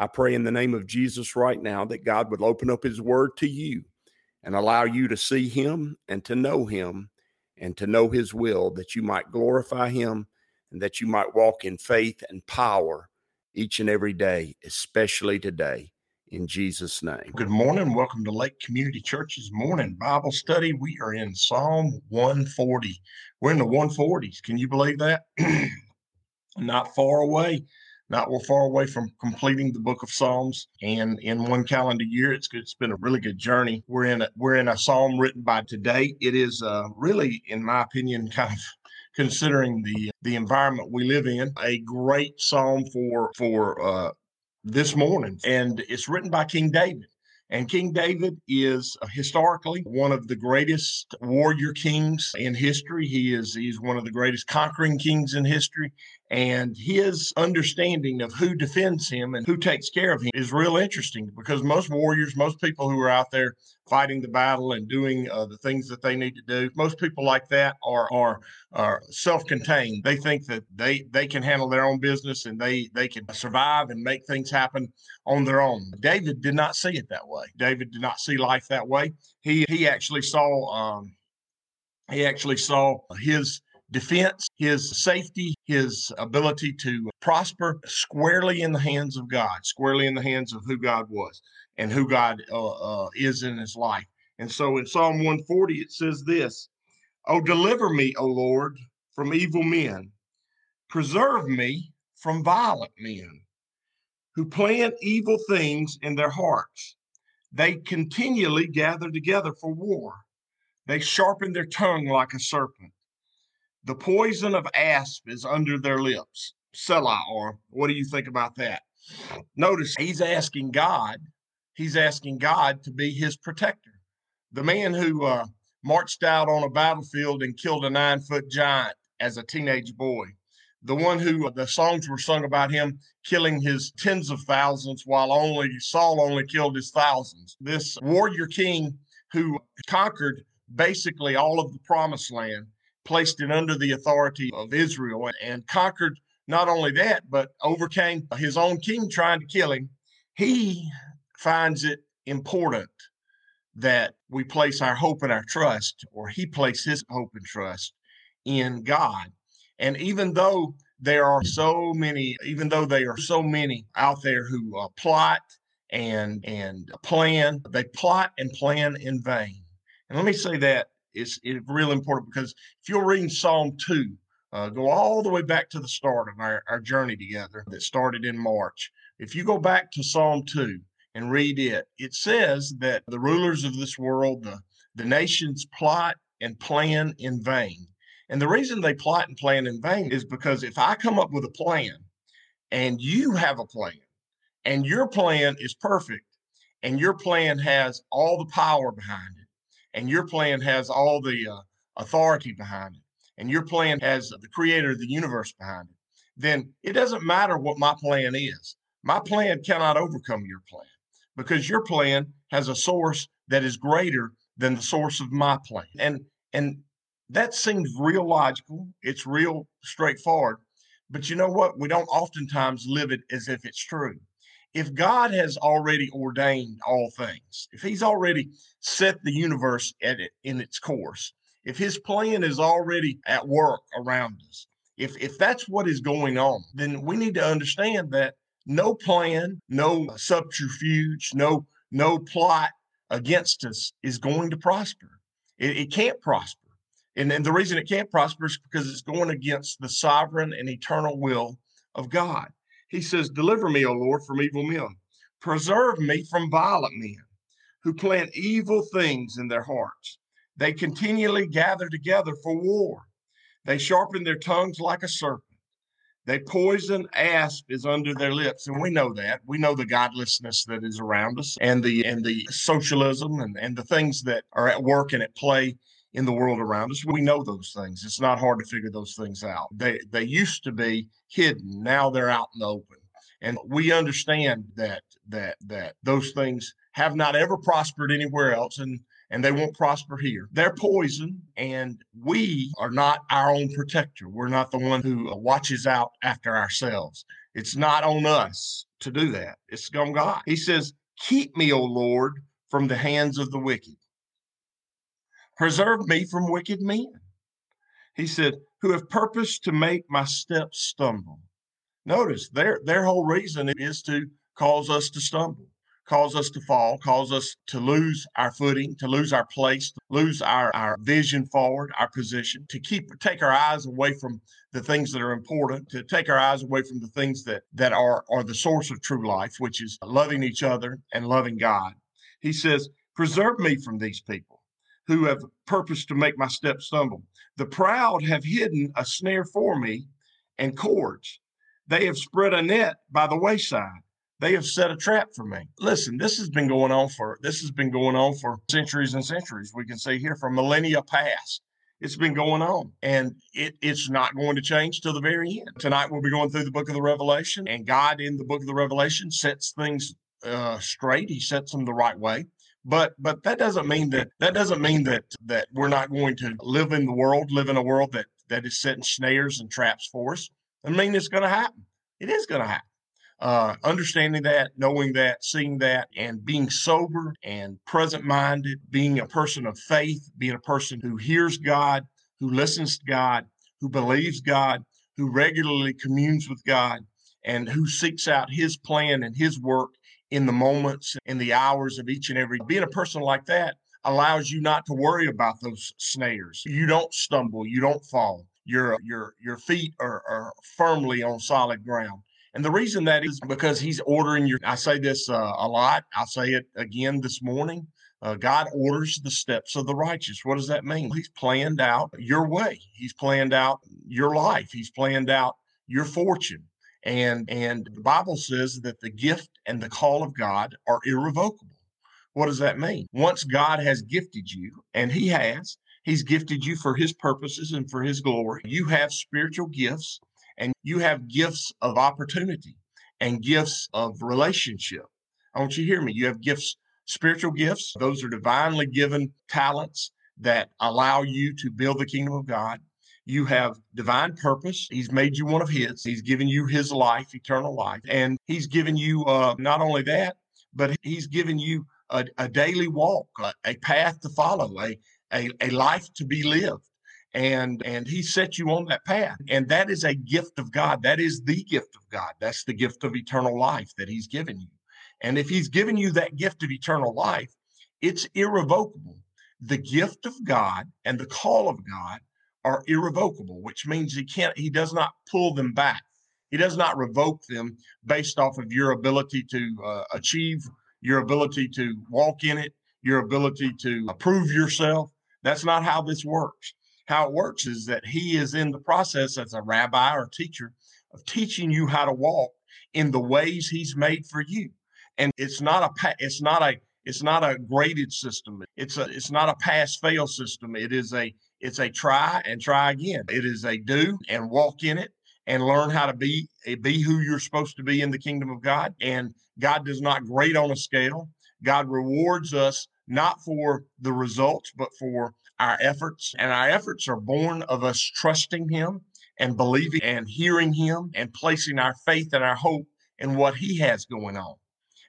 I pray in the name of Jesus right now that God would open up his word to you and allow you to see him and to know him and to know his will, that you might glorify him and that you might walk in faith and power each and every day, especially today. In Jesus' name. Good morning. Welcome to Lake Community Church's morning Bible study. We are in Psalm 140. We're in the 140s. Can you believe that? Not far away not we're far away from completing the book of Psalms. And in one calendar year, it's it's been a really good journey. We're in a, we're in a psalm written by today. It is uh, really, in my opinion, kind of considering the the environment we live in, a great psalm for for uh, this morning. And it's written by King David. And King David is uh, historically one of the greatest warrior kings in history. He is he's one of the greatest conquering kings in history and his understanding of who defends him and who takes care of him is real interesting because most warriors most people who are out there fighting the battle and doing uh, the things that they need to do most people like that are are are self-contained. They think that they they can handle their own business and they they can survive and make things happen on their own. David did not see it that way. David did not see life that way. He he actually saw um he actually saw his defense, his safety, his ability to prosper squarely in the hands of God, squarely in the hands of who God was and who God uh, uh, is in his life. And so in Psalm 140, it says this Oh, deliver me, O Lord, from evil men, preserve me from violent men who plan evil things in their hearts. They continually gather together for war. They sharpen their tongue like a serpent. The poison of asp is under their lips. Selah, or what do you think about that? Notice he's asking God, he's asking God to be his protector. The man who uh, marched out on a battlefield and killed a nine foot giant as a teenage boy. The one who the songs were sung about him killing his tens of thousands while only Saul only killed his thousands. This warrior king who conquered basically all of the promised land placed it under the authority of Israel and conquered not only that, but overcame his own king trying to kill him. He finds it important that we place our hope and our trust, or he placed his hope and trust in God. And even though there are so many, even though there are so many out there who uh, plot and and plan, they plot and plan in vain. And let me say that is, is really important because if you're reading Psalm 2, uh, go all the way back to the start of our, our journey together that started in March. If you go back to Psalm 2 and read it, it says that the rulers of this world, the, the nations plot and plan in vain. And the reason they plot and plan in vain is because if I come up with a plan and you have a plan and your plan is perfect and your plan has all the power behind it, and your plan has all the uh, authority behind it, and your plan has the creator of the universe behind it, then it doesn't matter what my plan is. My plan cannot overcome your plan because your plan has a source that is greater than the source of my plan. And and that seems real logical. It's real straightforward. But you know what? We don't oftentimes live it as if it's true if God has already ordained all things, if He's already set the universe at it in its course, if His plan is already at work around us, if if that's what is going on, then we need to understand that no plan, no subterfuge, no no plot against us is going to prosper. It, it can't prosper. And, and the reason it can't prosper is because it's going against the sovereign and eternal will of God. He says, Deliver me, O Lord, from evil men. Preserve me from violent men who plant evil things in their hearts. They continually gather together for war. They sharpen their tongues like a serpent. They poison asp is under their lips, and we know that. We know the godlessness that is around us, and the and the socialism and and the things that are at work and at play in the world around us. We know those things. It's not hard to figure those things out. They they used to be hidden. Now they're out in the open. And we understand that that that those things have not ever prospered anywhere else and and they won't prosper here. They're poison, and we are not our own protector. We're not the one who watches out after ourselves. It's not on us to do that. It's on God. He says, Keep me, O Lord, from the hands of the wicked. Preserve me from wicked men. He said, Who have purposed to make my steps stumble. Notice their their whole reason is to cause us to stumble, cause us to fall, cause us to lose our footing, to lose our place, lose our, our vision forward, our position, to keep take our eyes away from the things that are important, to take our eyes away from the things that that are are the source of true life, which is loving each other and loving God. He says, Preserve me from these people who have purposed to make my steps stumble. The proud have hidden a snare for me and cords. They have spread a net by the wayside. They have set a trap for me. Listen, this has been going on for this has been going on for centuries and centuries. We can say here for millennia past. It's been going on and it, it's not going to change till the very end. Tonight we'll be going through the book of the Revelation, and God in the book of the Revelation sets things uh, straight. He sets them the right way. But but that doesn't mean that that doesn't mean that that we're not going to live in the world, live in a world that that is setting snares and traps for us. I mean, it's going to happen. It is going to happen. Uh, understanding that, knowing that, seeing that, and being sober and present minded, being a person of faith, being a person who hears God, who listens to God, who believes God, who regularly communes with God, and who seeks out His plan and His work in the moments, in the hours of each and every. Being a person like that allows you not to worry about those snares. You don't stumble, you don't fall. Your your your feet are, are firmly on solid ground. And the reason that is because he's ordering your. I say this uh, a lot. I'll say it again this morning. Uh, God orders the steps of the righteous. What does that mean? He's planned out your way. He's planned out your life. He's planned out your fortune. And and the Bible says that the gift and the call of God are irrevocable. What does that mean? Once God has gifted you, and He has, He's gifted you for His purposes and for His glory. You have spiritual gifts and you have gifts of opportunity and gifts of relationship. I want you to hear me. You have gifts, spiritual gifts. Those are divinely given talents that allow you to build the kingdom of God. You have divine purpose. He's made you one of His. He's given you His life, eternal life. And He's given you uh, not only that, but He's given you a, a daily walk, a, a, path to follow, a, a, a life to be lived. And, and he set you on that path. And that is a gift of God. That is the gift of God. That's the gift of eternal life that he's given you. And if he's given you that gift of eternal life, it's irrevocable. The gift of God and the call of God are irrevocable, which means he can't, he does not pull them back. He does not revoke them based off of your ability to uh, achieve, your ability to walk in it, your ability to prove yourself. That's not how this works. How it works is that he is in the process as a rabbi or teacher of teaching you how to walk in the ways he's made for you. And it's not a it's not a it's not a graded system. It's a it's not a pass fail system. It is a it's a try and try again. It is a do and walk in it and learn how to be eh, be who you're supposed to be in the kingdom of God. And God does not grade on a scale. God rewards us not for the results, but for our efforts. And our efforts are born of us trusting Him and believing and hearing Him and placing our faith and our hope in what He has going on.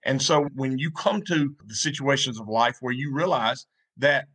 And so when you come to the situations of life where you realize that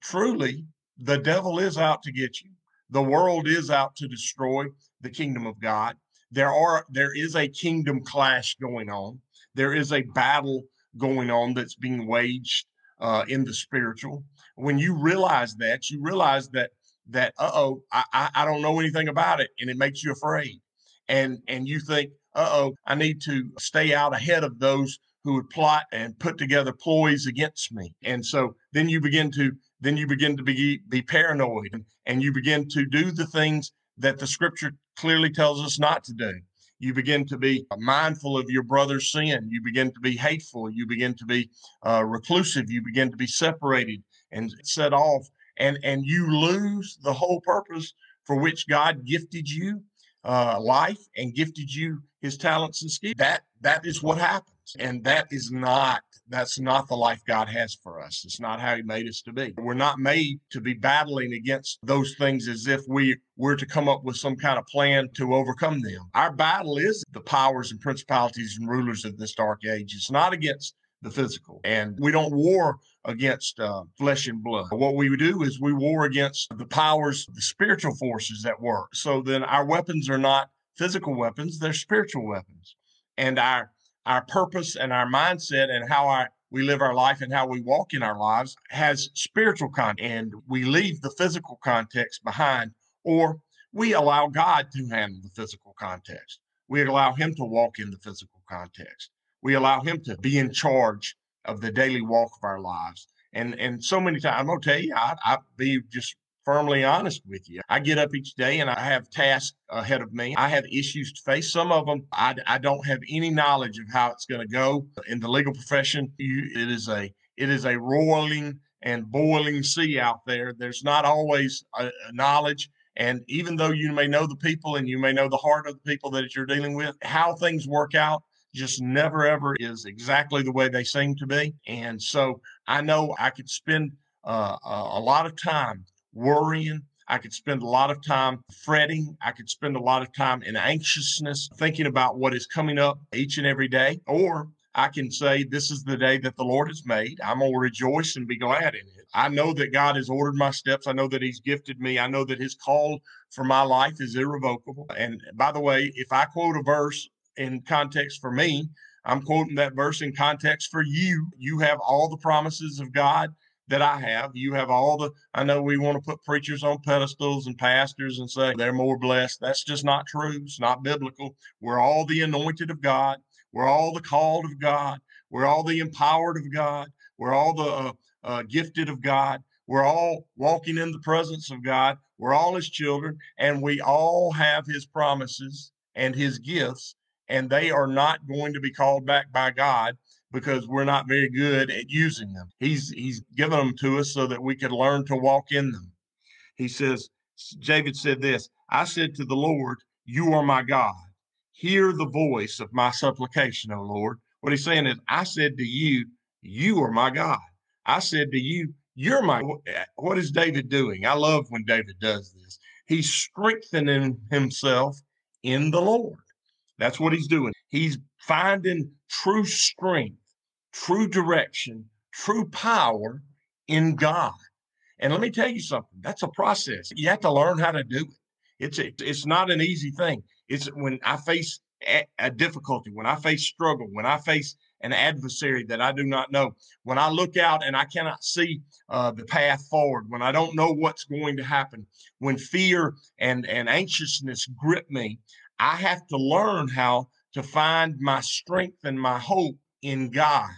truly the devil is out to get you. The world is out to destroy the kingdom of God. There are there is a kingdom clash going on. There is a battle going on that's being waged uh, in the spiritual. When you realize that, you realize that that uh oh, I, I don't know anything about it, and it makes you afraid. And and you think, uh oh, I need to stay out ahead of those who would plot and put together ploys against me. And so then you begin to then you begin to be be paranoid and you begin to do the things that the scripture clearly tells us not to do. You begin to be mindful of your brother's sin. You begin to be hateful. You begin to be uh, reclusive. You begin to be separated and set off. And, and you lose the whole purpose for which God gifted you uh, life and gifted you his talents and skills. That that is what happens. And that is not that's not the life God has for us. It's not how he made us to be. We're not made to be battling against those things as if we were to come up with some kind of plan to overcome them. Our battle is the powers and principalities and rulers of this dark age. It's not against the physical. And we don't war against uh, flesh and blood. What we do is we war against the powers, the spiritual forces that work. So then our weapons are not physical weapons, they're spiritual weapons. And our our purpose and our mindset and how we live our life and how we walk in our lives has spiritual content and we leave the physical context behind or we allow God to handle the physical context. We allow him to walk in the physical context. We allow him to be in charge of the daily walk of our lives. And and so many times, I'm gonna tell you, I, I be just firmly honest with you. I get up each day and I have tasks ahead of me. I have issues to face. Some of them I, I don't have any knowledge of how it's going to go in the legal profession. You, it is a it is a roiling and boiling sea out there. There's not always a, a knowledge. And even though you may know the people and you may know the heart of the people that you're dealing with, how things work out just never ever is exactly the way they seem to be. And so I know I could spend uh, a lot of time worrying. I could spend a lot of time fretting. I could spend a lot of time in anxiousness, thinking about what is coming up each and every day. Or I can say, This is the day that the Lord has made. I'm going to rejoice and be glad in it. I know that God has ordered my steps. I know that He's gifted me. I know that His call for my life is irrevocable. And by the way, if I quote a verse in context for me, I'm quoting that verse in context for you. You have all the promises of God that I have. You have all the, I know we want to put preachers on pedestals and pastors and say they're more blessed. That's just not true. It's not biblical. We're all the anointed of God. We're all the called of God. We're all the empowered of God. We're all the uh, uh, gifted of God. We're all walking in the presence of God. We're all his children, and we all have his promises and his gifts, and they are not going to be called back by God because we're not very good at using them. He's he's given them to us so that we could learn to walk in them. He says, David said this, I said to the Lord, You are my God. Hear the voice of my supplication, O Lord. What he's saying is, I said to you, You are my God. I said to you, You're my eh, what is David doing? I love when David does this. He's strengthening himself in the Lord. That's what he's doing. He's finding true strength true direction, true power in God. And let me tell you something, that's a process. You have to learn how to do it. It's it's not an easy thing. It's when I face a, a difficulty, when I face struggle, when I face an adversary that I do not know, when I look out and I cannot see uh, the path forward, when I don't know what's going to happen, when fear and, and anxiousness grip me, I have to learn how to find my strength and my hope in God.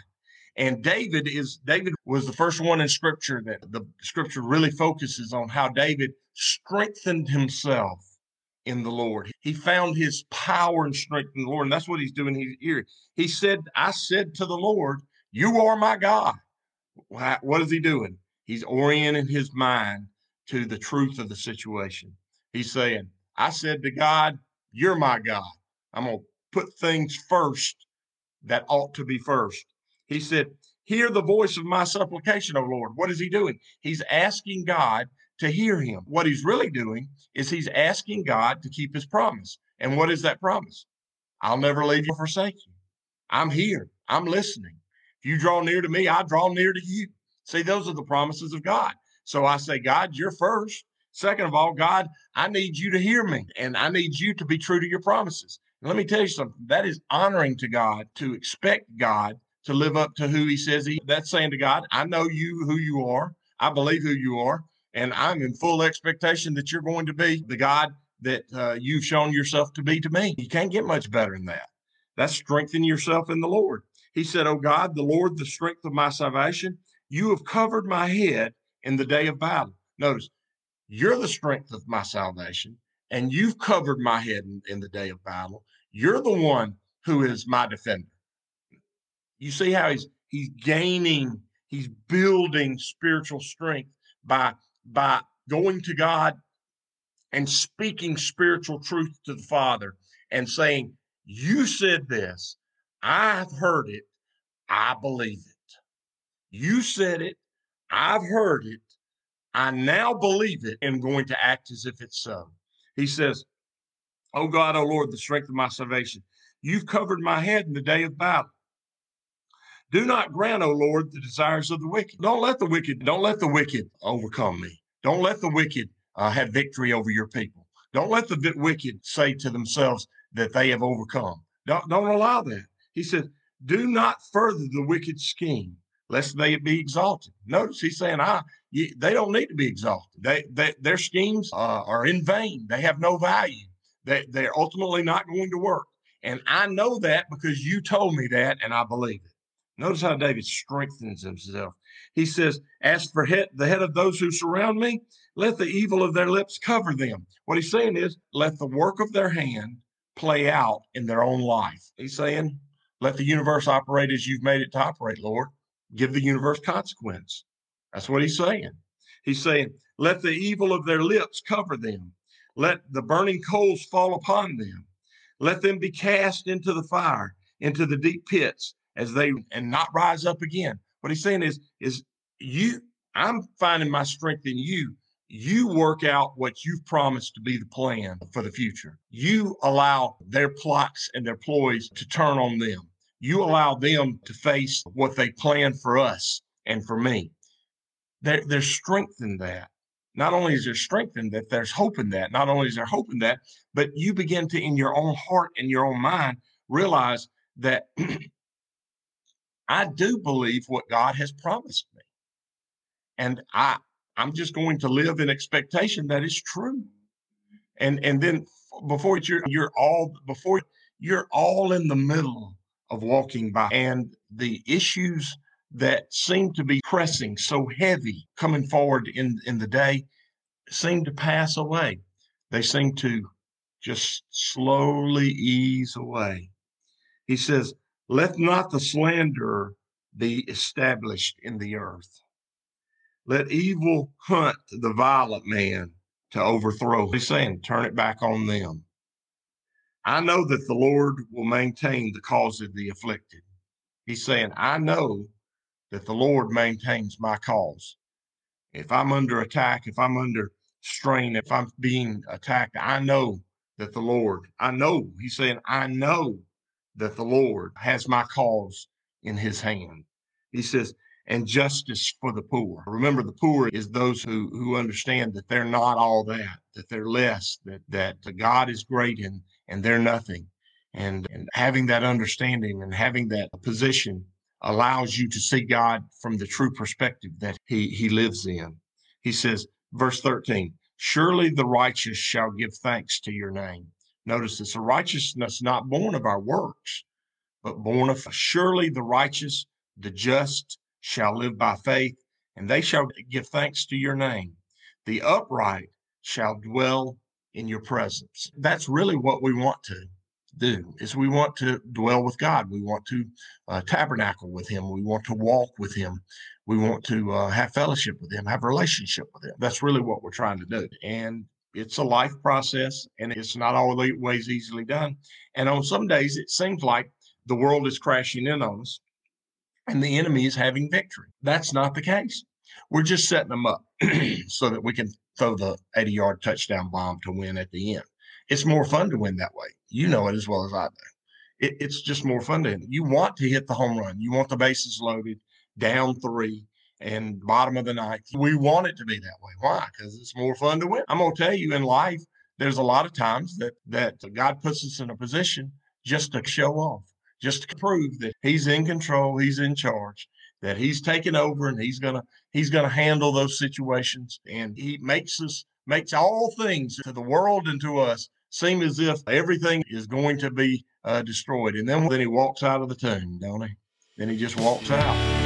And David is David was the first one in scripture that the scripture really focuses on how David strengthened himself in the Lord. He found his power and strength in the Lord. And that's what he's doing here. He said, I said to the Lord, You are my God. What is he doing? He's orienting his mind to the truth of the situation. He's saying, I said to God, You're my God. I'm going to put things first that ought to be first. He said, Hear the voice of my supplication, O Lord. What is he doing? He's asking God to hear him. What he's really doing is he's asking God to keep his promise. And what is that promise? I'll never leave you or forsake you. I'm here. I'm listening. If you draw near to me, I draw near to you. See, those are the promises of God. So I say, God, you're first. Second of all, God, I need you to hear me and I need you to be true to your promises. And let me tell you something that is honoring to God to expect God to live up to who he says he that's saying to God, I know you who you are. I believe who you are. And I'm in full expectation that you're going to be the God that uh, you've shown yourself to be to me. You can't get much better than that. That's strengthening yourself in the Lord. He said, Oh God, the Lord, the strength of my salvation, you have covered my head in the day of battle. Notice, you're the strength of my salvation. and you've covered my head in, in the day of battle. You're the one who is my defender. You see how he's he's gaining, he's building spiritual strength by by going to God and speaking spiritual truth to the Father and saying, You said this, I've heard it, I believe it. You said it, I've heard it, I now believe it, and going to act as if it's so. He says, Oh God, oh Lord, the strength of my salvation. You've covered my head in the day of battle. Do not grant, O Lord, the desires of the wicked. Don't let the wicked, don't let the wicked overcome me. Don't let the wicked uh, have victory over your people. Don't let the wicked say to themselves that they have overcome. Don't, don't allow that. He said, do not further the wicked scheme, lest they be exalted. Notice he's saying, I, you, they don't need to be exalted. They, they their schemes uh, are in vain. They have no value. They, they're ultimately not going to work. And I know that because you told me that, and I believe it. Notice how David strengthens himself. He says, As for head, the head of those who surround me, let the evil of their lips cover them. What he's saying is, let the work of their hand play out in their own life. He's saying, let the universe operate as you've made it to operate, Lord. Give the universe consequence. That's what he's saying. He's saying, let the evil of their lips cover them. Let the burning coals fall upon them. Let them be cast into the fire, into the deep pits, as they and not rise up again. What he's saying is, is you, I'm finding my strength in you. You work out what you've promised to be the plan for the future. You allow their plots and their ploys to turn on them. You allow them to face what they plan for us and for me. There, there's strength in that. Not only is there strength in that, there's hope in that. Not only is there hope in that, but you begin to, in your own heart and your own mind, realize that I do believe what God has promised me. And I I'm just going to live in expectation that is true. And and then before you're you're all before you're all in the middle of walking by and the issues that seem to be pressing so heavy coming forward in in the day seem to pass away. They seem to just slowly ease away. He says, let not the slanderer be established in the earth. Let evil hunt the violent man to overthrow. He's saying, turn it back on them. I know that the Lord will maintain the cause of the afflicted. He's saying, I know that the Lord maintains my cause. If I'm under attack, if I'm under strain, if I'm being attacked, I know that the Lord, I know, he's saying, I know that the Lord has my cause in his hand. He says, and justice for the poor. Remember, the poor is those who, who understand that they're not all that, that they're less, that, that God is great and, and they're nothing. And, and having that understanding and having that position allows you to see God from the true perspective that he, he lives in. He says, verse 13, surely the righteous shall give thanks to your name. Notice it's a righteousness not born of our works, but born of surely the righteous, the just shall live by faith, and they shall give thanks to your name. The upright shall dwell in your presence. That's really what we want to do is we want to dwell with God. We want to uh, tabernacle with him. We want to walk with him. We want to uh, have fellowship with him, have relationship with him. That's really what we're trying to do. And it's a life process and it's not always easily done. And on some days, it seems like the world is crashing in on us and the enemy is having victory. That's not the case. We're just setting them up so that we can throw the 80 yard touchdown bomb to win at the end. It's more fun to win that way. You know it as well as I do. It, it's just more fun to win. you want to hit the home run. You want the bases loaded, down three, and bottom of the ninth. We want it to be that way. Why? Because it's more fun to win. I'm gonna tell you in life, there's a lot of times that that God puts us in a position just to show off, just to prove that He's in control, He's in charge, that He's taking over, and He's gonna He's gonna handle those situations, and He makes us makes all things to the world and to us seem as if everything is going to be uh, destroyed. And then then He walks out of the tomb, don't He? Then He just walks out.